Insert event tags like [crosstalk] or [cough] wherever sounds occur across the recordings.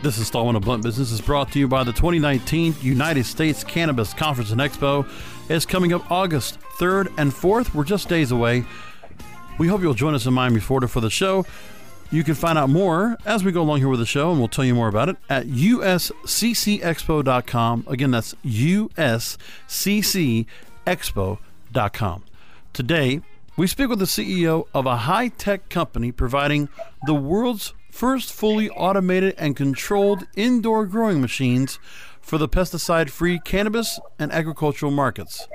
This installment of Blunt Business is brought to you by the 2019 United States Cannabis Conference and Expo. It's coming up August 3rd and 4th. We're just days away. We hope you'll join us in Miami, Florida for the show. You can find out more as we go along here with the show, and we'll tell you more about it at usccexpo.com. Again, that's usccexpo.com. Today, we speak with the CEO of a high tech company providing the world's first fully automated and controlled indoor growing machines for the pesticide free cannabis and agricultural markets.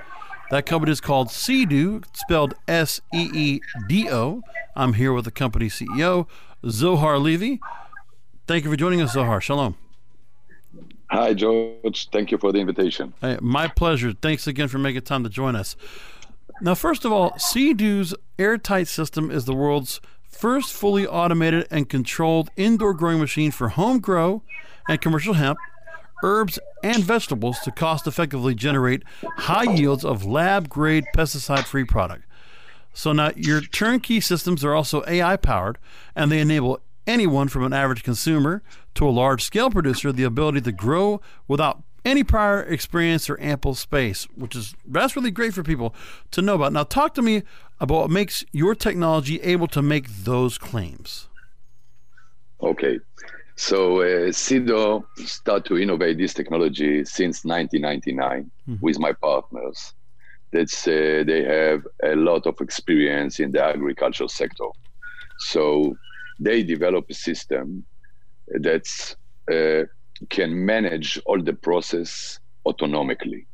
That company is called Seedo, spelled S E E D O. I'm here with the company CEO, Zohar Levy. Thank you for joining us, Zohar. Shalom. Hi, George. Thank you for the invitation. Hey, my pleasure. Thanks again for making time to join us. Now, first of all, Seedo's airtight system is the world's first fully automated and controlled indoor growing machine for home grow and commercial hemp, herbs, and vegetables to cost effectively generate high yields of lab grade pesticide free product. So now your turnkey systems are also AI powered and they enable anyone from an average consumer to a large scale producer the ability to grow without any prior experience or ample space, which is that's really great for people to know about. Now, talk to me about what makes your technology able to make those claims. Okay, so uh, Seedo started to innovate this technology since 1999 mm-hmm. with my partners. That's uh, they have a lot of experience in the agricultural sector, so they develop a system that's uh, can manage all the process autonomically.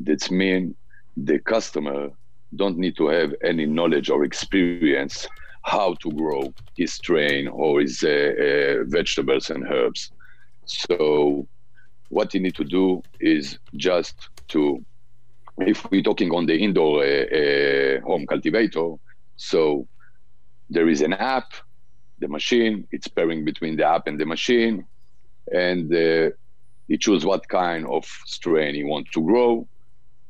That means the customer don't need to have any knowledge or experience how to grow his strain or his uh, uh, vegetables and herbs. So what you need to do is just to, if we're talking on the indoor uh, uh home cultivator, so there is an app, the machine, it's pairing between the app and the machine and uh, he choose what kind of strain you want to grow,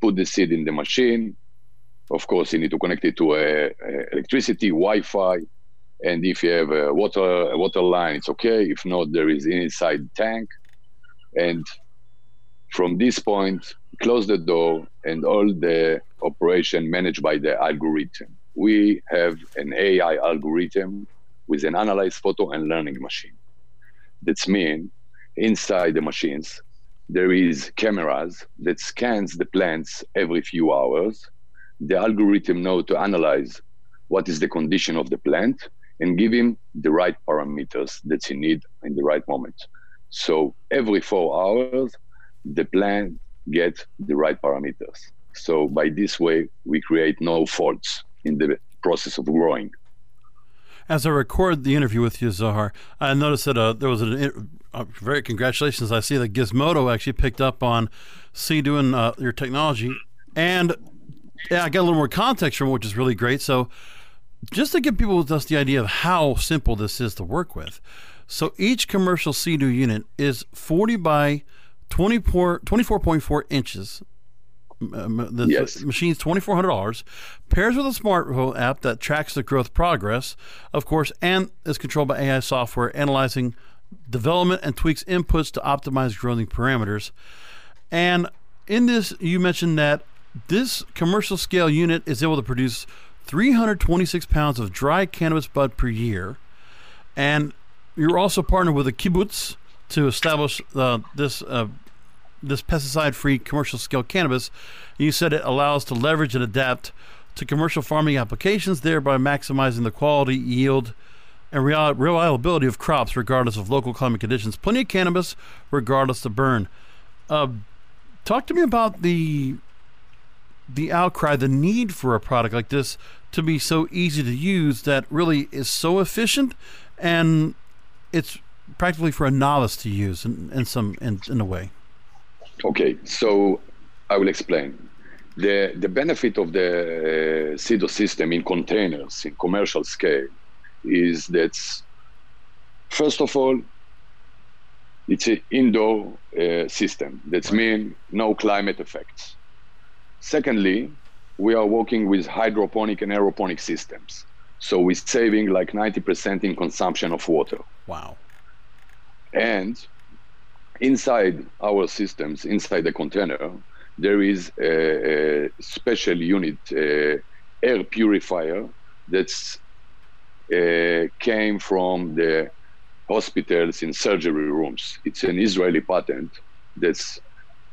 put the seed in the machine. Of course, you need to connect it to a, a electricity, Wi-Fi, and if you have a water a water line, it's okay. If not, there is inside tank, and from this point, close the door and all the operation managed by the algorithm. We have an AI algorithm with an analyzed photo and learning machine. That's mean inside the machines there is cameras that scans the plants every few hours. The algorithm know to analyze what is the condition of the plant and give him the right parameters that he need in the right moment. So every four hours the plant get the right parameters. So by this way we create no faults in the process of growing as I record the interview with you, Zohar, I noticed that uh, there was a uh, very congratulations. I see that Gizmodo actually picked up on C doing uh, your technology, and yeah, I got a little more context from, which is really great. So, just to give people just the idea of how simple this is to work with. So each commercial Seedo unit is 40 by 24, 24.4 inches the yes. machine's twenty four hundred dollars. Pairs with a smartphone app that tracks the growth progress, of course, and is controlled by AI software analyzing development and tweaks inputs to optimize growing parameters. And in this, you mentioned that this commercial scale unit is able to produce 326 pounds of dry cannabis bud per year. And you're also partnered with a kibbutz to establish uh, this uh, this pesticide-free commercial scale cannabis. You said it allows to leverage and adapt to commercial farming applications, thereby maximizing the quality, yield, and reliability of crops regardless of local climate conditions. Plenty of cannabis regardless of burn. Uh, talk to me about the the outcry, the need for a product like this to be so easy to use that really is so efficient and it's practically for a novice to use in, in some in, in a way? Okay, so I will explain. The, the benefit of the uh, system in containers, in commercial scale, is that, first of all, it's an indoor uh, system. That means no climate effects. Secondly, we are working with hydroponic and aeroponic systems. So we're saving like 90% in consumption of water. Wow. And inside our systems, inside the container, there is a, a special unit, uh, air purifier, that's uh, came from the hospitals in surgery rooms. It's an Israeli patent. That's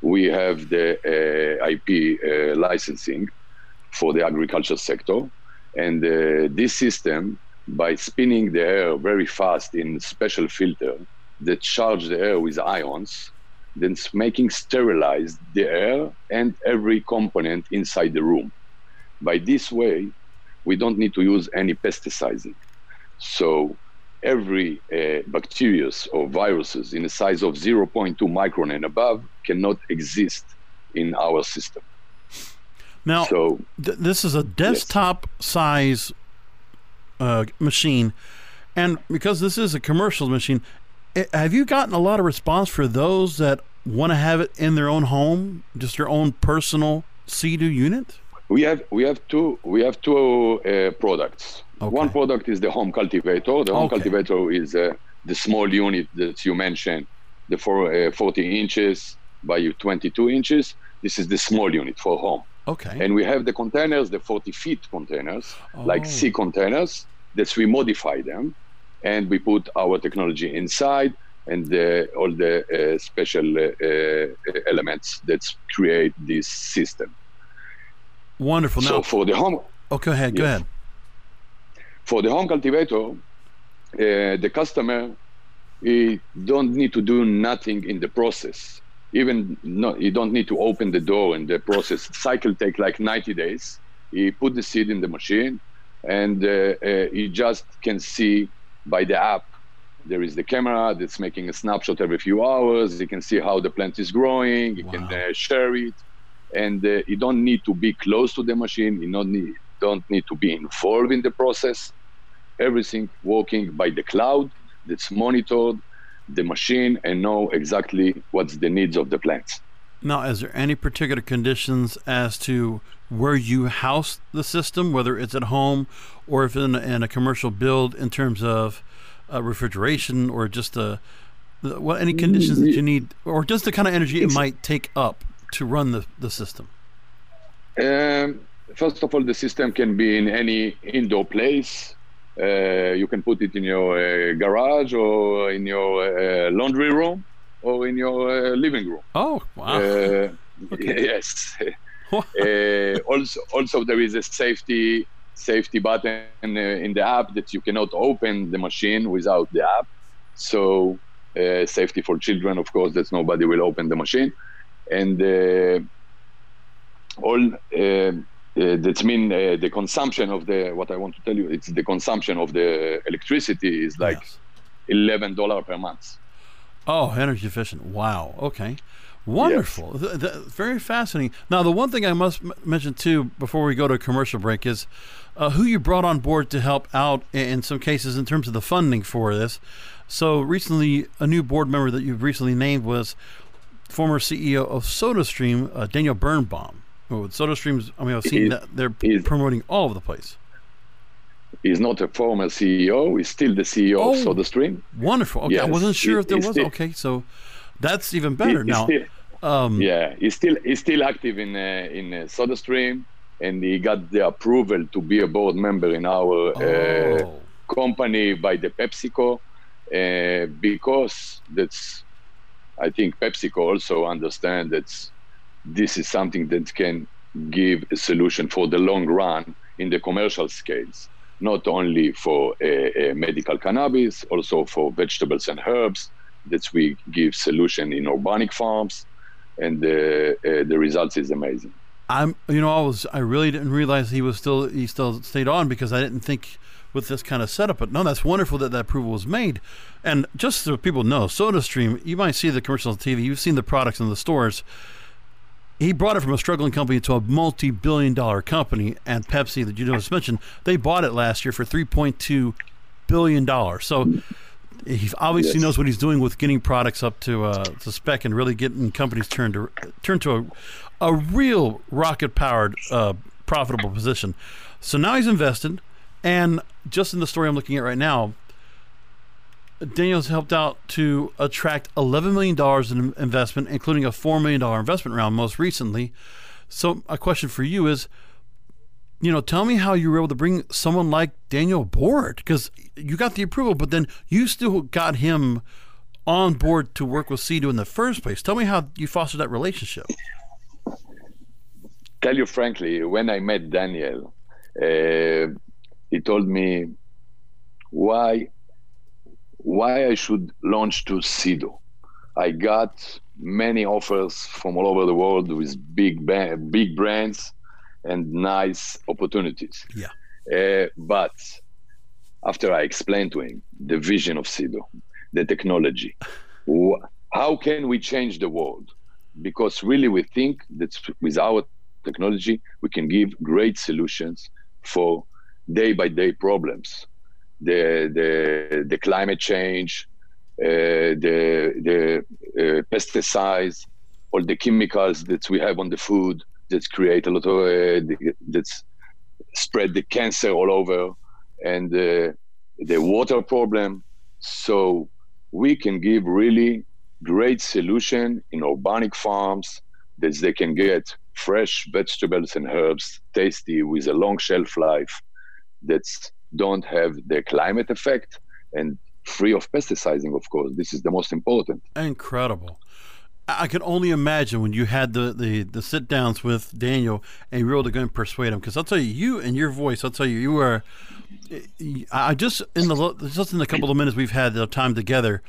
we have the uh, IP uh, licensing for the agriculture sector, and uh, this system, by spinning the air very fast in special filter that charge the air with ions, then making sterilized the air and every component inside the room. By this way, we don't need to use any pesticiding. So every uh, bacteria or viruses in a size of 0.2 micron and above cannot exist in our system. Now, so, th- this is a desktop yes. size uh, machine, and because this is a commercial machine, have you gotten a lot of response for those that want to have it in their own home, just their own personal Seedo unit? We have we have two we have two uh, products. Okay. One product is the home cultivator. The home okay. cultivator is uh, the small unit that you mentioned, the four, uh, 40 inches by 22 inches. This is the small unit for home. Okay. And we have the containers, the 40 feet containers, oh. like C containers, that we modify them and we put our technology inside and all the uh, special uh, uh, elements that create this system. Wonderful. So now, for the home. Oh, go ahead. Yes. Go ahead. For the home cultivator, uh, the customer he don't need to do nothing in the process. Even no, you don't need to open the door in the process. Cycle take like 90 days. He put the seed in the machine, and uh, uh, he just can see by the app. There is the camera that's making a snapshot every few hours. You can see how the plant is growing. You wow. can uh, share it, and uh, you don't need to be close to the machine. You don't need don't need to be involved in the process. Everything working by the cloud that's monitored the machine and know exactly what's the needs of the plants. Now, is there any particular conditions as to where you house the system, whether it's at home or if in a, in a commercial build, in terms of uh, refrigeration or just uh, the, what any conditions that you need, or just the kind of energy it might take up to run the, the system? Um, first of all, the system can be in any indoor place. Uh, you can put it in your uh, garage or in your uh, laundry room or in your uh, living room. Oh, wow. Uh, [laughs] okay. [laughs] Yes. Uh, also, also there is a safety safety button in the app that you cannot open the machine without the app. So safety for children, of course, that nobody will open the machine, and all uh, that mean uh, the consumption of the what I want to tell you it's the consumption of the electricity is like yes. eleven dollar per month. Oh, energy efficient! Wow. Okay. Wonderful. Yes. The, the, very fascinating. Now, the one thing I must m- mention too before we go to a commercial break is uh, who you brought on board to help out in, some cases in terms of the funding for this. So recently, a new board member that you've recently named was former CEO of SodaStream, uh, Daniel Birnbaum. Oh, SodaStream's. I mean, I've seen that they're promoting all over the place. He's not a former CEO. He's still the CEO oh, of SodaStream. Wonderful. Okay, yes, I wasn't sure if there was. Still, okay, so that's even better now. Still, um, yeah, he's still he's still active in uh, in uh, SodaStream, and he got the approval to be a board member in our uh, oh. uh, company by the PepsiCo, uh, because that's. I think PepsiCo also understand that this is something that can give a solution for the long run in the commercial scales, not only for a, a medical cannabis, also for vegetables and herbs that we give solution in organic farms, and the uh, the results is amazing. I'm, you know, I was, I really didn't realize he was still, he still stayed on because I didn't think with this kind of setup. But no, that's wonderful that that approval was made. And just so people know, SodaStream, you might see the commercials on TV, you've seen the products in the stores. He brought it from a struggling company to a multi-billion dollar company, and Pepsi, that you just mentioned, they bought it last year for 3.2 billion dollars. So he obviously yes. knows what he's doing with getting products up to uh, to spec and really getting companies turned to turn to a a real rocket powered uh, profitable position. So now he's invested, and just in the story I'm looking at right now, Daniel's helped out to attract $11 million in investment, including a $4 million investment round most recently. So, a question for you is you know, tell me how you were able to bring someone like Daniel aboard because you got the approval, but then you still got him on board to work with Seedo in the first place. Tell me how you fostered that relationship. Tell you frankly, when I met Daniel, uh, he told me why why I should launch to Seedo. I got many offers from all over the world with big big brands and nice opportunities. Yeah. Uh, but after I explained to him the vision of Seedo, the technology, wh- how can we change the world? Because really, we think that with our technology, we can give great solutions for day by day problems. The, the, the climate change, uh, the, the uh, pesticides, all the chemicals that we have on the food, that create a lot of uh, that's spread the cancer all over and uh, the water problem. So we can give really great solution in organic farms that they can get fresh vegetables and herbs tasty with a long shelf life that don't have the climate effect and free of pesticizing of course. This is the most important. Incredible I can only imagine when you had the, the, the sit downs with Daniel and you were able to go and persuade him. Because I'll tell you, you and your voice, I'll tell you, you were. I just in the just in the couple of minutes we've had the time together,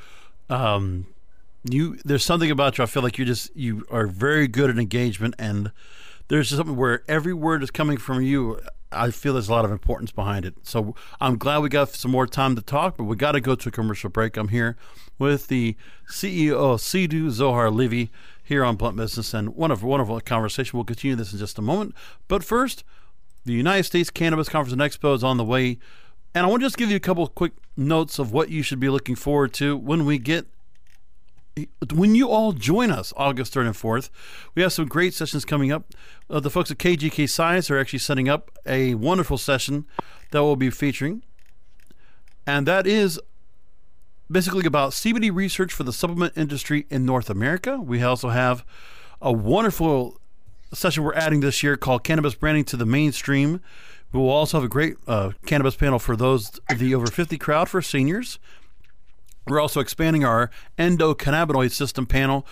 um, you there's something about you. I feel like you just you are very good at engagement, and there's something where every word is coming from you. I feel there's a lot of importance behind it. So I'm glad we got some more time to talk, but we got to go to a commercial break. I'm here with the CEO of Seedo, Zohar Levy, here on Blunt Business, and wonderful, wonderful conversation. We'll continue this in just a moment. But first, the United States Cannabis Conference and Expo is on the way, and I want to just give you a couple of quick notes of what you should be looking forward to when we get when you all join us August 3rd and 4th, we have some great sessions coming up. Uh, the folks at KGK Science are actually setting up a wonderful session that we'll be featuring. And that is basically about CBD research for the supplement industry in North America. We also have a wonderful session we're adding this year called Cannabis Branding to the Mainstream. We will also have a great uh, cannabis panel for those, the over 50 crowd for seniors. We're also expanding our endocannabinoid system panel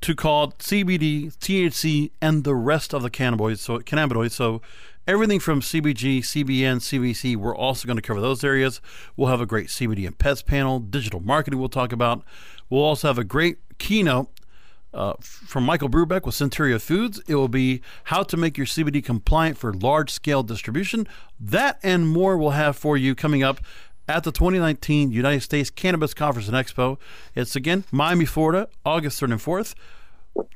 to called CBD, THC, and the rest of the cannabinoids. So cannabinoids. So everything from CBG, CBN, CBC. We're also going to cover those areas. We'll have a great CBD and pets panel, digital marketing. We'll talk about. We'll also have a great keynote. Uh, from Michael Brubeck with Centuria Foods. It will be how to make your CBD compliant for large scale distribution. That and more we'll have for you coming up at the 2019 United States Cannabis Conference and Expo. It's again Miami, Florida, August 3rd and 4th.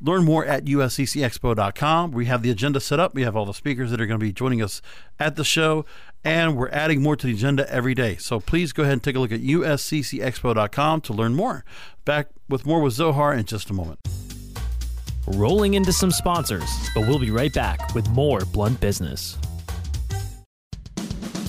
Learn more at usccexpo.com. We have the agenda set up. We have all the speakers that are going to be joining us at the show, and we're adding more to the agenda every day. So please go ahead and take a look at usccexpo.com to learn more. Back with more with Zohar in just a moment. Rolling into some sponsors, but we'll be right back with more Blunt Business.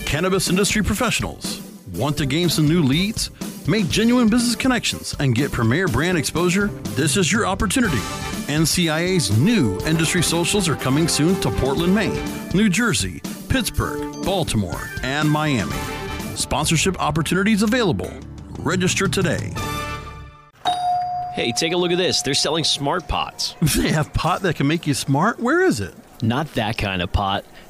Cannabis industry professionals Want to gain some new leads? Make genuine business connections and get premier brand exposure? This is your opportunity. NCIA's new industry socials are coming soon to Portland, Maine, New Jersey, Pittsburgh, Baltimore, and Miami. Sponsorship opportunities available. Register today. Hey, take a look at this. They're selling smart pots. [laughs] They have pot that can make you smart? Where is it? Not that kind of pot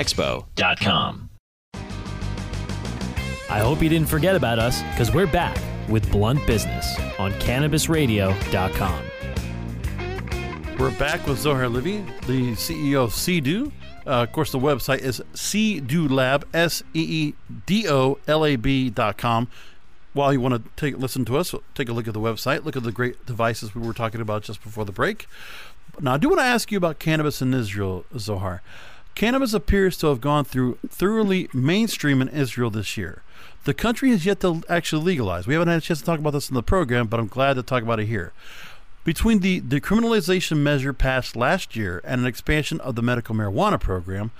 expo.com. I hope you didn't forget about us because we're back with Blunt Business on CannabisRadio.com. We're back with Zohar Levy, the CEO of Seedo. Uh, of course, the website is Lab, S E E D O L A B.com. While you want to take listen to us, take a look at the website. Look at the great devices we were talking about just before the break. Now, I do want to ask you about cannabis in Israel, Zohar. Cannabis appears to have gone through thoroughly mainstream in Israel this year. The country has yet to actually legalize. We haven't had a chance to talk about this in the program, but I'm glad to talk about it here. Between the decriminalization measure passed last year and an expansion of the medical marijuana program,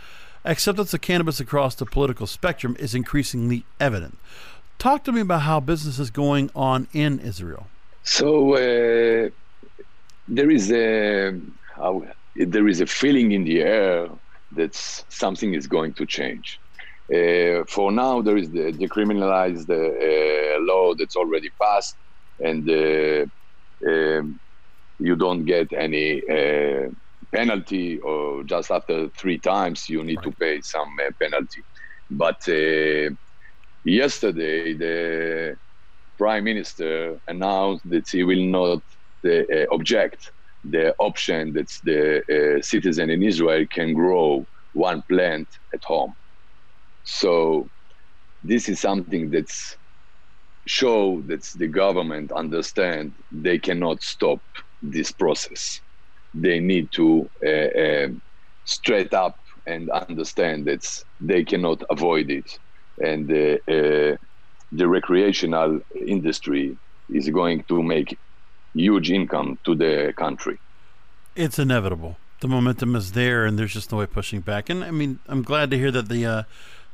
acceptance of cannabis across the political spectrum is increasingly evident. Talk to me about how business is going on in Israel. So uh, there is a uh, there is a feeling in the air that something is going to change. Uh, for now, there is the decriminalized uh, law that's already passed, and uh, um, you don't get any uh, penalty, or just after three times, you need to pay some uh, penalty. But uh, yesterday, the prime minister announced that he will not object the option that the uh, citizen in Israel can grow one plant at home. So this is something that's show that the government understand they cannot stop this process. They need to uh, uh, straight up and understand that they cannot avoid it. And uh, uh the recreational industry is going to make huge income to the country. It's inevitable. The momentum is there, and there's just no way pushing back. And I mean, I'm glad to hear that the uh,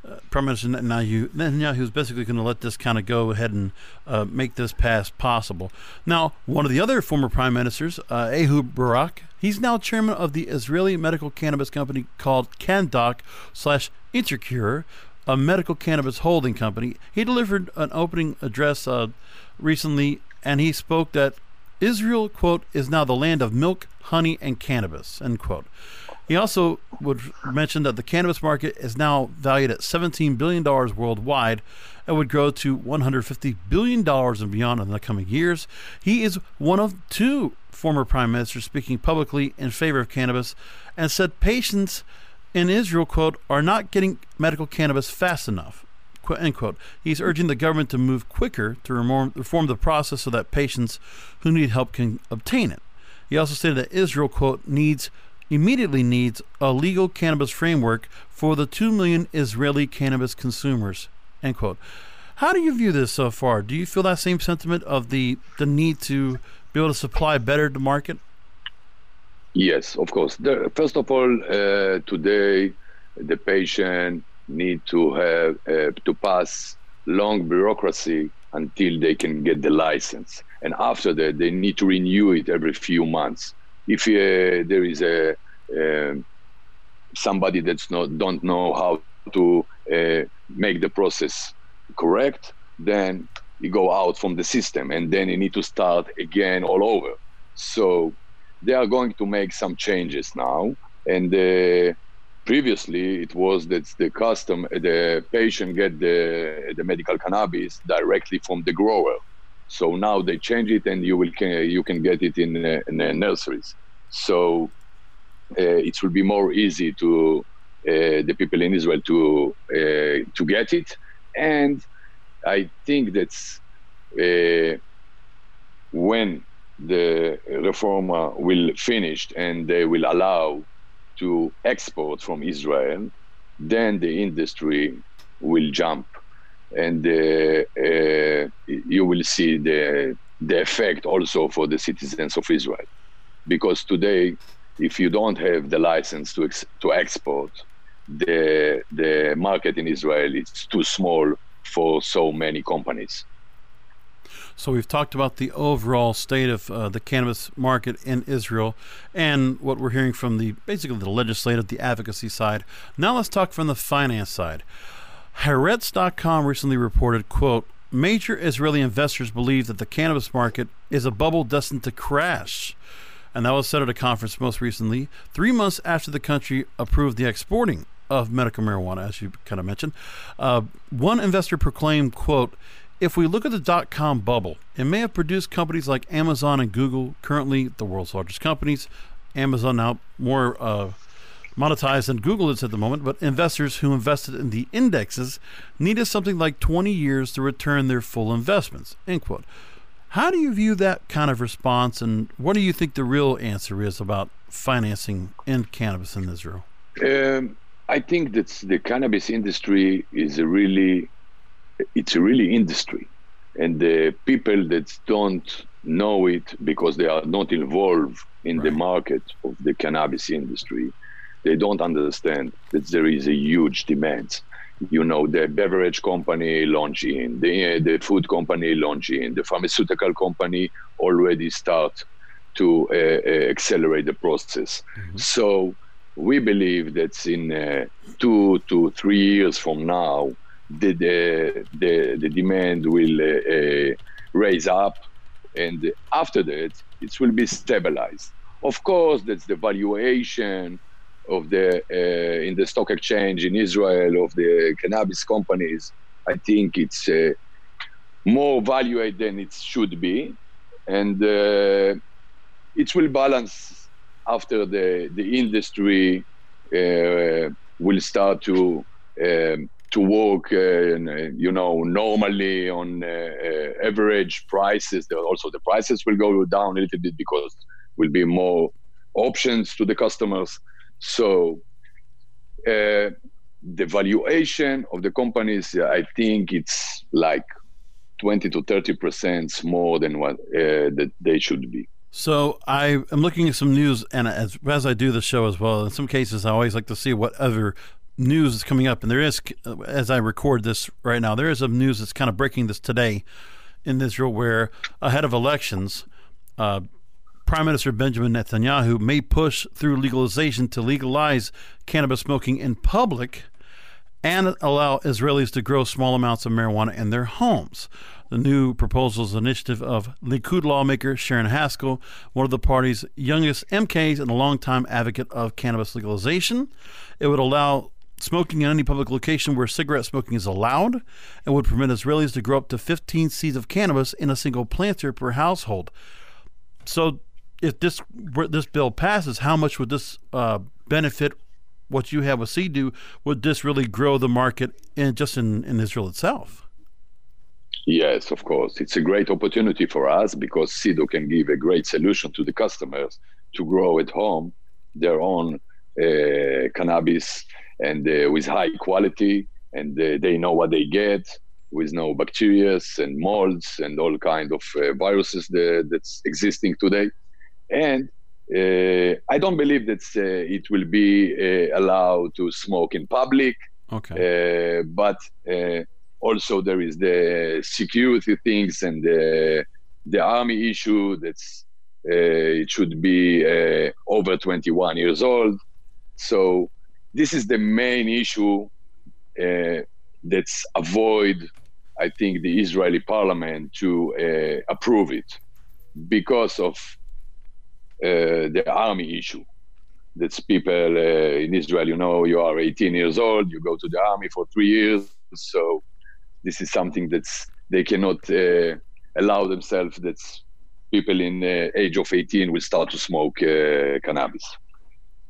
uh, Prime Minister Netanyahu, is basically going to let this kind of go ahead and uh, make this pass possible. Now, one of the other former prime ministers, uh, Ehud Barak, he's now chairman of the Israeli medical cannabis company called Canndoc slash Intercure, a medical cannabis holding company. He delivered an opening address uh, recently, and he spoke that Israel, quote, is now the land of milk, honey, and cannabis, end quote. He also would mention that the cannabis market is now valued at $17 billion worldwide and would grow to $150 billion and beyond in the coming years. He is one of two former prime ministers speaking publicly in favor of cannabis and said patients in Israel, quote, are not getting medical cannabis fast enough end quote. He's urging the government to move quicker to reform, reform the process so that patients who need help can obtain it. He also stated that Israel, quote, needs immediately needs a legal cannabis framework for the 2 million Israeli cannabis consumers, end quote. How do you view this so far? Do you feel that same sentiment of the, the need to be able to supply better to market? Yes, of course. The, first of all, uh, today the patient need to have uh, to pass long bureaucracy until they can get the license, and after that they need to renew it every few months. If uh, there is a uh, somebody that's not don't know how to uh, make the process correct, then you go out from the system, and then you need to start again all over. So they are going to make some changes now, and uh, previously it was that the custom the patient get the the medical cannabis directly from the grower. So now they change it and you will can, you can get it in, in nurseries. So uh, it will be more easy to uh, the people in israel to uh, to get it. And i think that's uh, when the reform will finish and they will allow to export from Israel, then the industry will jump, and uh, uh, you will see the the effect also for the citizens of Israel, because today, if you don't have the license to ex- to export, the the market in Israel is too small for so many companies. So we've talked about the overall state of uh, the cannabis market in Israel and what we're hearing from the basically the legislative, the advocacy side. Now let's talk from the finance side. Haaretz.com recently reported, quote, major Israeli investors believe that the cannabis market is a bubble destined to crash. And that was said at a conference most recently, three months after the country approved the exporting of medical marijuana, as you kind of mentioned. Uh, one investor proclaimed, quote, if we look at the dot com bubble, it may have produced companies like Amazon and Google, currently the world's largest companies. Amazon now more uh, monetized than Google is at the moment, but investors who invested in the indexes needed something like 20 years to return their full investments. End quote. How do you view that kind of response, and what do you think the real answer is about financing in cannabis in Israel? Um, I think that the cannabis industry is a really it's really industry and the people that don't know it because they are not involved in right. the market of the cannabis industry they don't understand that there is a huge demand you know the beverage company launching the the food company launching the pharmaceutical company already start to uh, uh, accelerate the process mm-hmm. so we believe that in uh, two to three years from now the the the, the demand will uh, uh, raise up, and after that it will be stabilized. Of course, that's the valuation of the uh, in the stock exchange in Israel of the cannabis companies. I think it's uh, more valued than it should be, and it will balance after the the industry uh, will start to um, to work, uh, you know, normally on uh, uh, average prices. Also, the prices will go down a little bit because will be more options to the customers. So uh, the valuation of the companies, I think it's like 20 to 30 percent more than what uh, that they should be. So I am looking at some news, and as, as I do the show as well, in some cases I always like to see what other news is coming up, and there is, as I record this right now, there is some news that's kind of breaking this today in Israel, where ahead of elections, uh, Prime Minister Benjamin Netanyahu may push through legalization to legalize cannabis smoking in public and allow Israelis to grow small amounts of marijuana in their homes. The new proposal is initiative of Likud lawmaker Sharren Haskel, one of the party's youngest MKs and a longtime advocate of cannabis legalization. It would allow smoking in any public location where cigarette smoking is allowed and would permit Israelis to grow up to 15 seeds of cannabis in a single planter per household. So, if this this bill passes, how much would this uh, benefit what you have with Seedo? Would this really grow the market in just in, in Israel itself? Yes, of course. It's a great opportunity for us because Seedo can give a great solution to the customers to grow at home their own uh, cannabis and uh, with high quality, and uh, they know what they get with no bacteria and molds and all kind of uh, viruses that, that's existing today. And uh, I don't believe that uh, it will be uh, allowed to smoke in public. Okay. but also there is the security things and the, the army issue that's it should be over 21 years old. So this is the main issue uh, that's avoid, I think, the Israeli parliament to uh, approve it because of uh, the army issue. That's people uh, in Israel. You know, you are 18 years old. You go to the army for three years. So this is something that's they cannot uh, allow themselves. That's people in uh, age of 18 will start to smoke cannabis.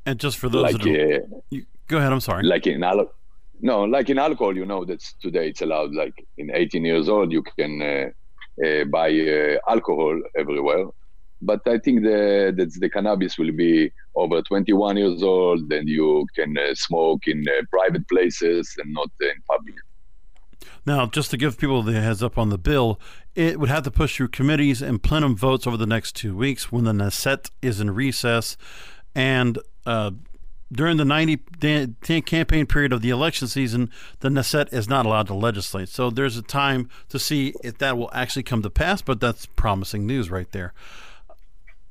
And just for those like, that uh, you, go ahead. I'm sorry. Like in al- no, like in alcohol, you know that today it's allowed. Like in 18 years old, you can uh, uh, buy uh, alcohol everywhere. But I think the that the cannabis will be over 21 years old, then you can smoke in private places and not in public. Now, just to give people the heads up on the bill, it would have to push through committees and plenum votes over the next two weeks when the Knesset is in recess. And uh, during the 90 day campaign period of the election season, the Knesset is not allowed to legislate. So there's a time to see if that will actually come to pass, but that's promising news right there.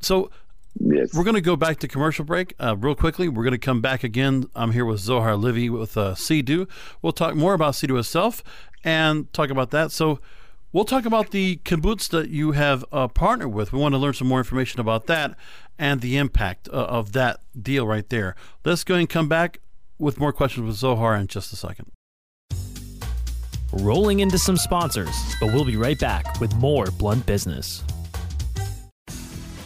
So Yes. We're going to go back to commercial break uh, real quickly. We're going to come back again. I'm here with Zohar Levy with uh, Seedo. We'll talk more about Seedo itself and talk about that. So we'll talk about the kibbutz that you have uh, partnered with. We want to learn some more information about that and the impact uh, of that deal right there. Let's go and come back with more questions with Zohar in just a second. Rolling into some sponsors, but we'll be right back with more Blunt Business.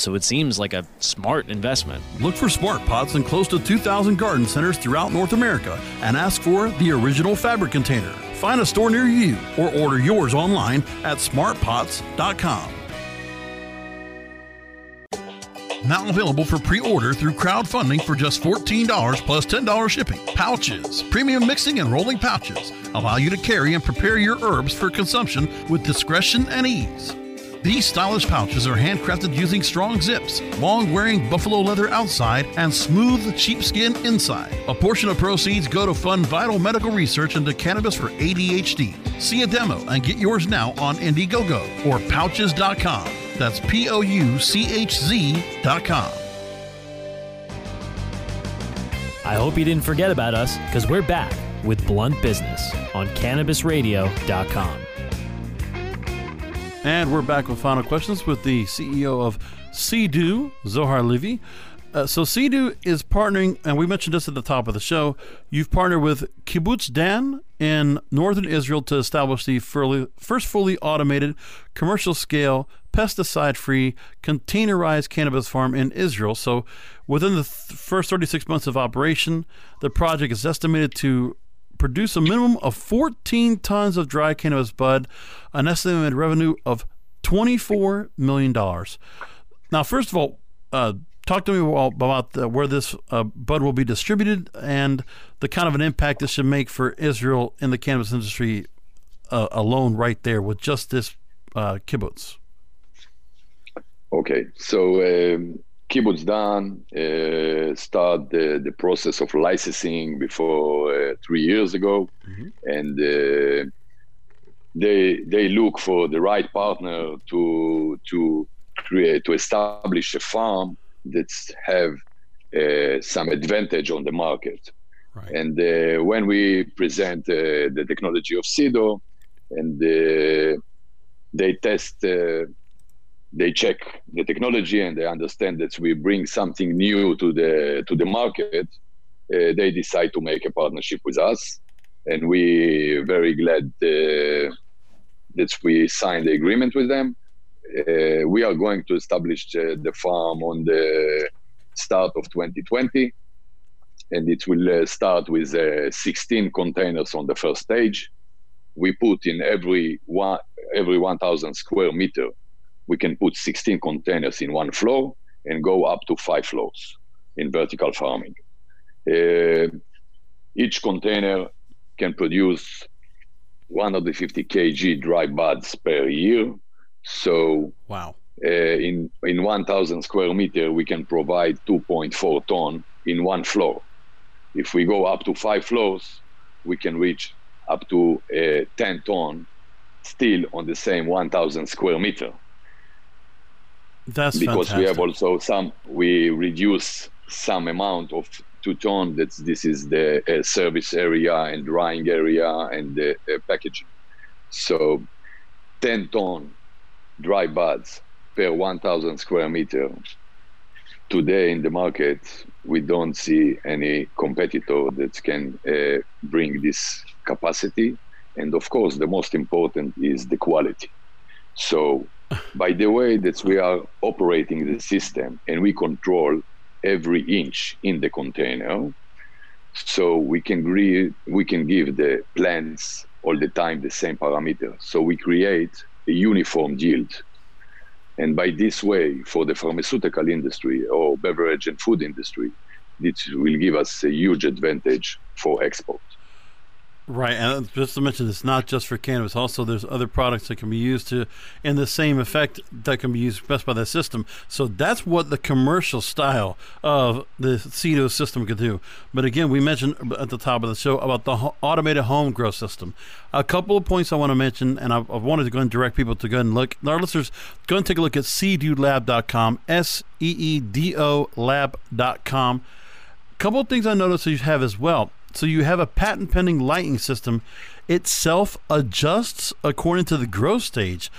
so it seems like a smart investment. Look for smart pots in close to 2,000 garden centers throughout North America and ask for the original fabric container. Find a store near you or order yours online at smartpots.com. Now available for pre order through crowdfunding for just $14 plus $10 shipping. Pouches, premium mixing and rolling pouches, allow you to carry and prepare your herbs for consumption with discretion and ease. These stylish pouches are handcrafted using strong zips, long wearing buffalo leather outside, and smooth sheepskin inside. A portion of proceeds go to fund vital medical research into cannabis for ADHD. See a demo and get yours now on Indiegogo or pouchz.com. That's P O U C H Z.com. I hope you didn't forget about us because we're back with Blunt Business on CannabisRadio.com. And we're back with final questions with the CEO of Seedo, Zohar Levy. Uh, so Seedo is partnering, and we mentioned this at the top of the show. You've partnered with Kibbutz Dan in northern Israel to establish the first fully automated, commercial-scale, pesticide-free, containerized cannabis farm in Israel. So within the th- first 36 months of operation, the project is estimated to produce a minimum of 14 tons of dry cannabis bud, an estimated revenue of $24 million. Now, first of all, uh, talk to me about the, where this uh, bud will be distributed and the kind of an impact this should make for Israel in the cannabis industry uh, alone, right there with just this uh, kibbutz. Okay, so um, Kibbutz Dan uh, started the, the process of licensing before uh, three years ago, mm-hmm. and uh, they they look for the right partner to to create to establish a farm that have uh, some advantage on the market. Right. And uh, when we present uh, the technology of Seedo, and they test they check the technology and they understand that we bring something new to the to the market, uh, they decide to make a partnership with us. and we very glad uh, that we signed the agreement with them. Uh, we are going to establish uh, the farm on the start of 2020, and it will uh, start with uh, 16 containers on the first stage. We put in every one every 1,000 square meter, we can put 16 containers in one floor and go up to five floors in vertical farming. Uh, each container can produce 150 kg dry buds per year. So wow. Uh, in in 1,000 square meter, we can provide 2.4 ton in one floor. If we go up to five floors, we can reach up to uh, 10 ton still on the same 1,000 square meter. That's because fantastic. we have also some we reduce some amount of two ton. That this is the uh, service area and drying area and the uh, packaging. So, 10 ton dry buds per 1,000 square meter. Today in the market, we don't see any competitor that can uh, bring this capacity. And of course, the most important is the quality. So, by the way that we are operating the system and we control every inch in the container, so we can agree, we can give the plants all the time the same parameter. So we create a uniform yield. And by this way, for the pharmaceutical industry or beverage and food industry, this will give us a huge advantage for export. Right, and uh, just to mention, it's not just for cannabis. Also, there's other products that can be used to, in the same effect that can be used best by that system. So that's what the commercial style of the Seedo system could do. But again, we mentioned at the top of the show about the automated home grow system. A couple of points I want to mention, and I, I wanted to go and direct people to go and look. Our listeners, go and take a look at seedolab.com, S E E D O lab.com. A couple of things I noticed you have as well so you have a patent pending lighting system. It self adjusts according to the growth stage.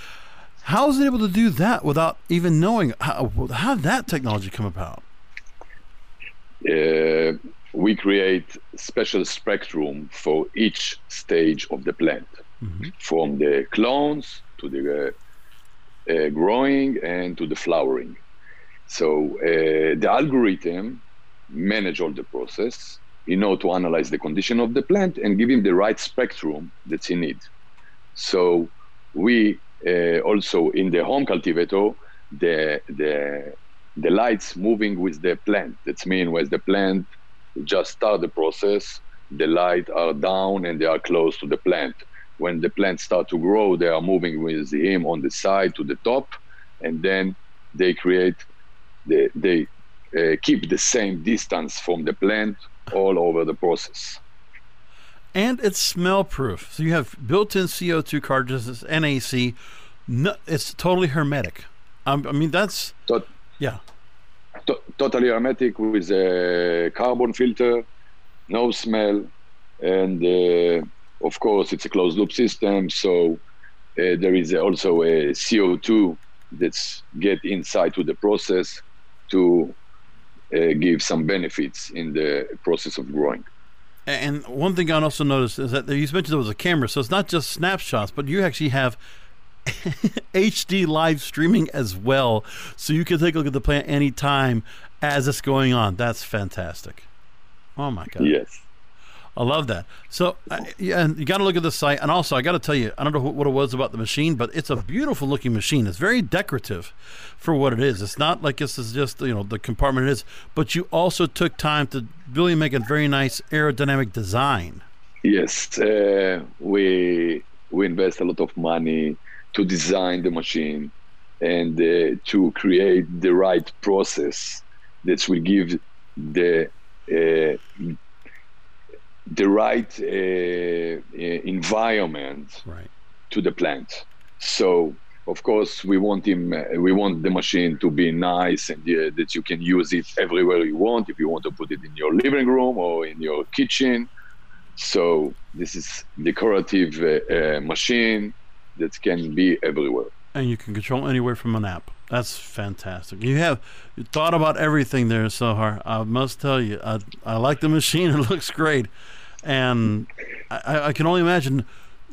How is it able to do that without even knowing how, how did that technology come about? Uh, we create special spectrum for each stage of the plant, mm-hmm. from the clones to the uh, uh, growing and to the flowering. So uh, the algorithm manage all the process you know to analyze the condition of the plant and give him the right spectrum that he needs. So we uh, also in the home cultivator, the the the lights moving with the plant. That means when the plant just start the process, the light are down and they are close to the plant. When the plant start to grow, they are moving with him on the side to the top, and then they create, the, they uh, keep the same distance from the plant all over the process. And it's smell proof. So you have built in CO2 cartridges, NAC. No, it's totally hermetic. Um, I mean, that's. Tot- yeah. To- totally hermetic with a carbon filter, no smell, and uh, of course, it's a closed loop system. So uh, there is also a CO2 that's get inside to the process to Uh, give some benefits in the process of growing. And one thing I also noticed is that you mentioned there was a camera, so it's not just snapshots, but you actually have [laughs] HD live streaming as well, so you can take a look at the plant anytime as it's going on. That's fantastic. Oh my god! Yes. I love that. So, yeah, and you got to look at the site. And also, I got to tell you, I don't know what it was about the machine, but it's a beautiful looking machine. It's very decorative for what it is. It's not like this is just you know the compartment it is, but you also took time to really make a very nice aerodynamic design. Yes, uh, we we invest a lot of money to design the machine and uh, to create the right process that will give the uh, the right uh, uh, environment right. to the plant. So of course we want him uh, we want the machine to be nice and uh, that you can use it everywhere you want if you want to put it in your living room or in your kitchen. So this is decorative uh, uh, machine that can be everywhere. And you can control anywhere from an app. That's fantastic. You have you thought about everything there Zohar. I must tell you i, I like the machine. [laughs] It looks great and I, I can only imagine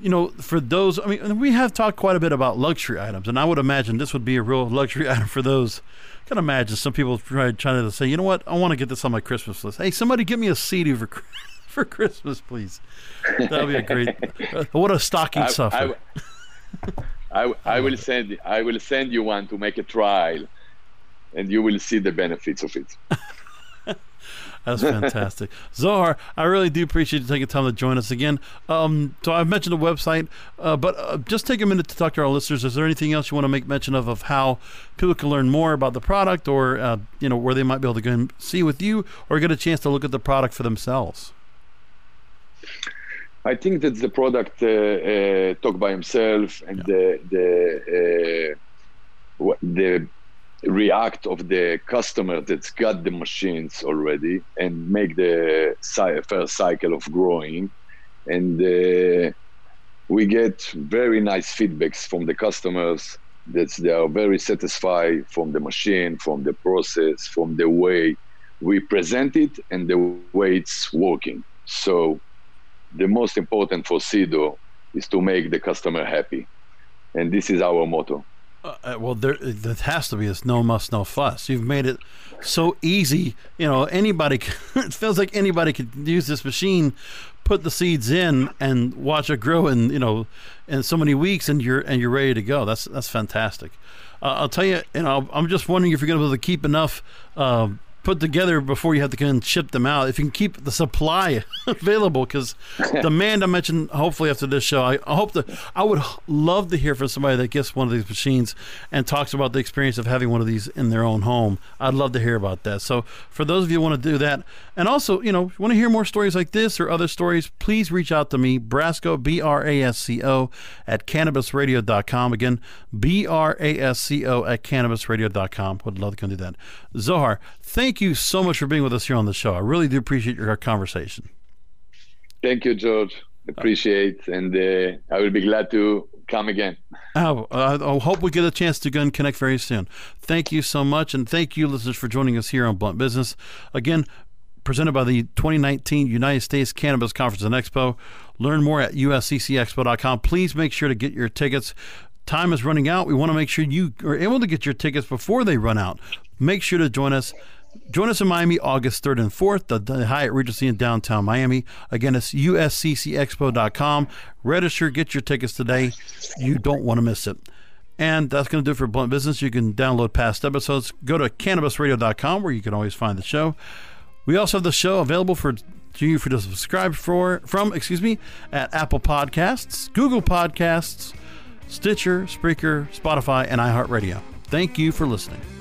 you know, for those, I mean, we have talked quite a bit about luxury items, and I would imagine this would be a real luxury [laughs] item for those. I can imagine some people try, trying to say, you know what, I want to get this on my Christmas list. Hey, somebody give me a Seedo for [laughs] for Christmas, please. That would be a great. Uh, [laughs] what a stocking stuffer. I, I, I will send I will send you one to make a trial, and you will see the benefits of it. That's fantastic. [laughs] Zohar, I really do appreciate you taking time to join us again. Um, so I've mentioned the website, uh, but uh, just take a minute to talk to our listeners. Is there anything else you want to make mention of, of how people can learn more about the product or, uh, you know, where they might be able to go and see with you or get a chance to look at the product for themselves? I think that the product uh, uh, talk by himself and yeah. the the uh, the react of the customer that's got the machines already and make the first cycle of growing. And uh, we get very nice feedbacks from the customers that they are very satisfied from the machine from the process from the way we present it and the way it's working. So the most important for Seedo is to make the customer happy. And this is our motto uh, uh, well, there, there has to be this no muss, no fuss. You've made it so easy. You know, anybody. [laughs] it feels like anybody could use this machine, put the seeds in, and watch it grow in you know, in so many weeks, and you're and you're ready to go. That's that's fantastic. Uh, I'll tell you. You know, I'm just wondering if you're going to be able to keep enough. Uh, put together before you have to go and ship them out. If you can keep the supply [laughs] available, because demand [laughs] I mentioned, hopefully after this show, I, I hope that I would love to hear from somebody that gets one of these machines and talks about the experience of having one of these in their own home. I'd love to hear about that. So for those of you who want to do that, and also you know want to hear more stories like this or other stories, please reach out to me, Brasco B R A S C O at cannabisradio.com. Again, B R A S C O at cannabisradio.com. Would love to come do that. Zohar, thank you so much for being with us here on the show. I really do appreciate your conversation. Thank you, George. Appreciate, and uh, I will be glad to come again. Oh, I hope we get a chance to go and connect very soon. Thank you so much, and thank you, listeners, for joining us here on Blunt Business. Again, presented by the 2019 United States Cannabis Conference and Expo. Learn more at usccexpo.com. Please make sure to get your tickets. Time is running out. We want to make sure you are able to get your tickets before they run out. Make sure to join us Join us in Miami August 3rd and 4th, the, the Hyatt Regency in downtown Miami. Again, it's usccexpo.com. Register, get your tickets today. You don't want to miss it. And that's going to do it for Blunt Business. You can download past episodes. Go to cannabisradio.com where you can always find the show. We also have the show available for you for to subscribe for from, excuse me, at Apple Podcasts, Google Podcasts, Stitcher, Spreaker, Spotify, and iHeartRadio. Thank you for listening.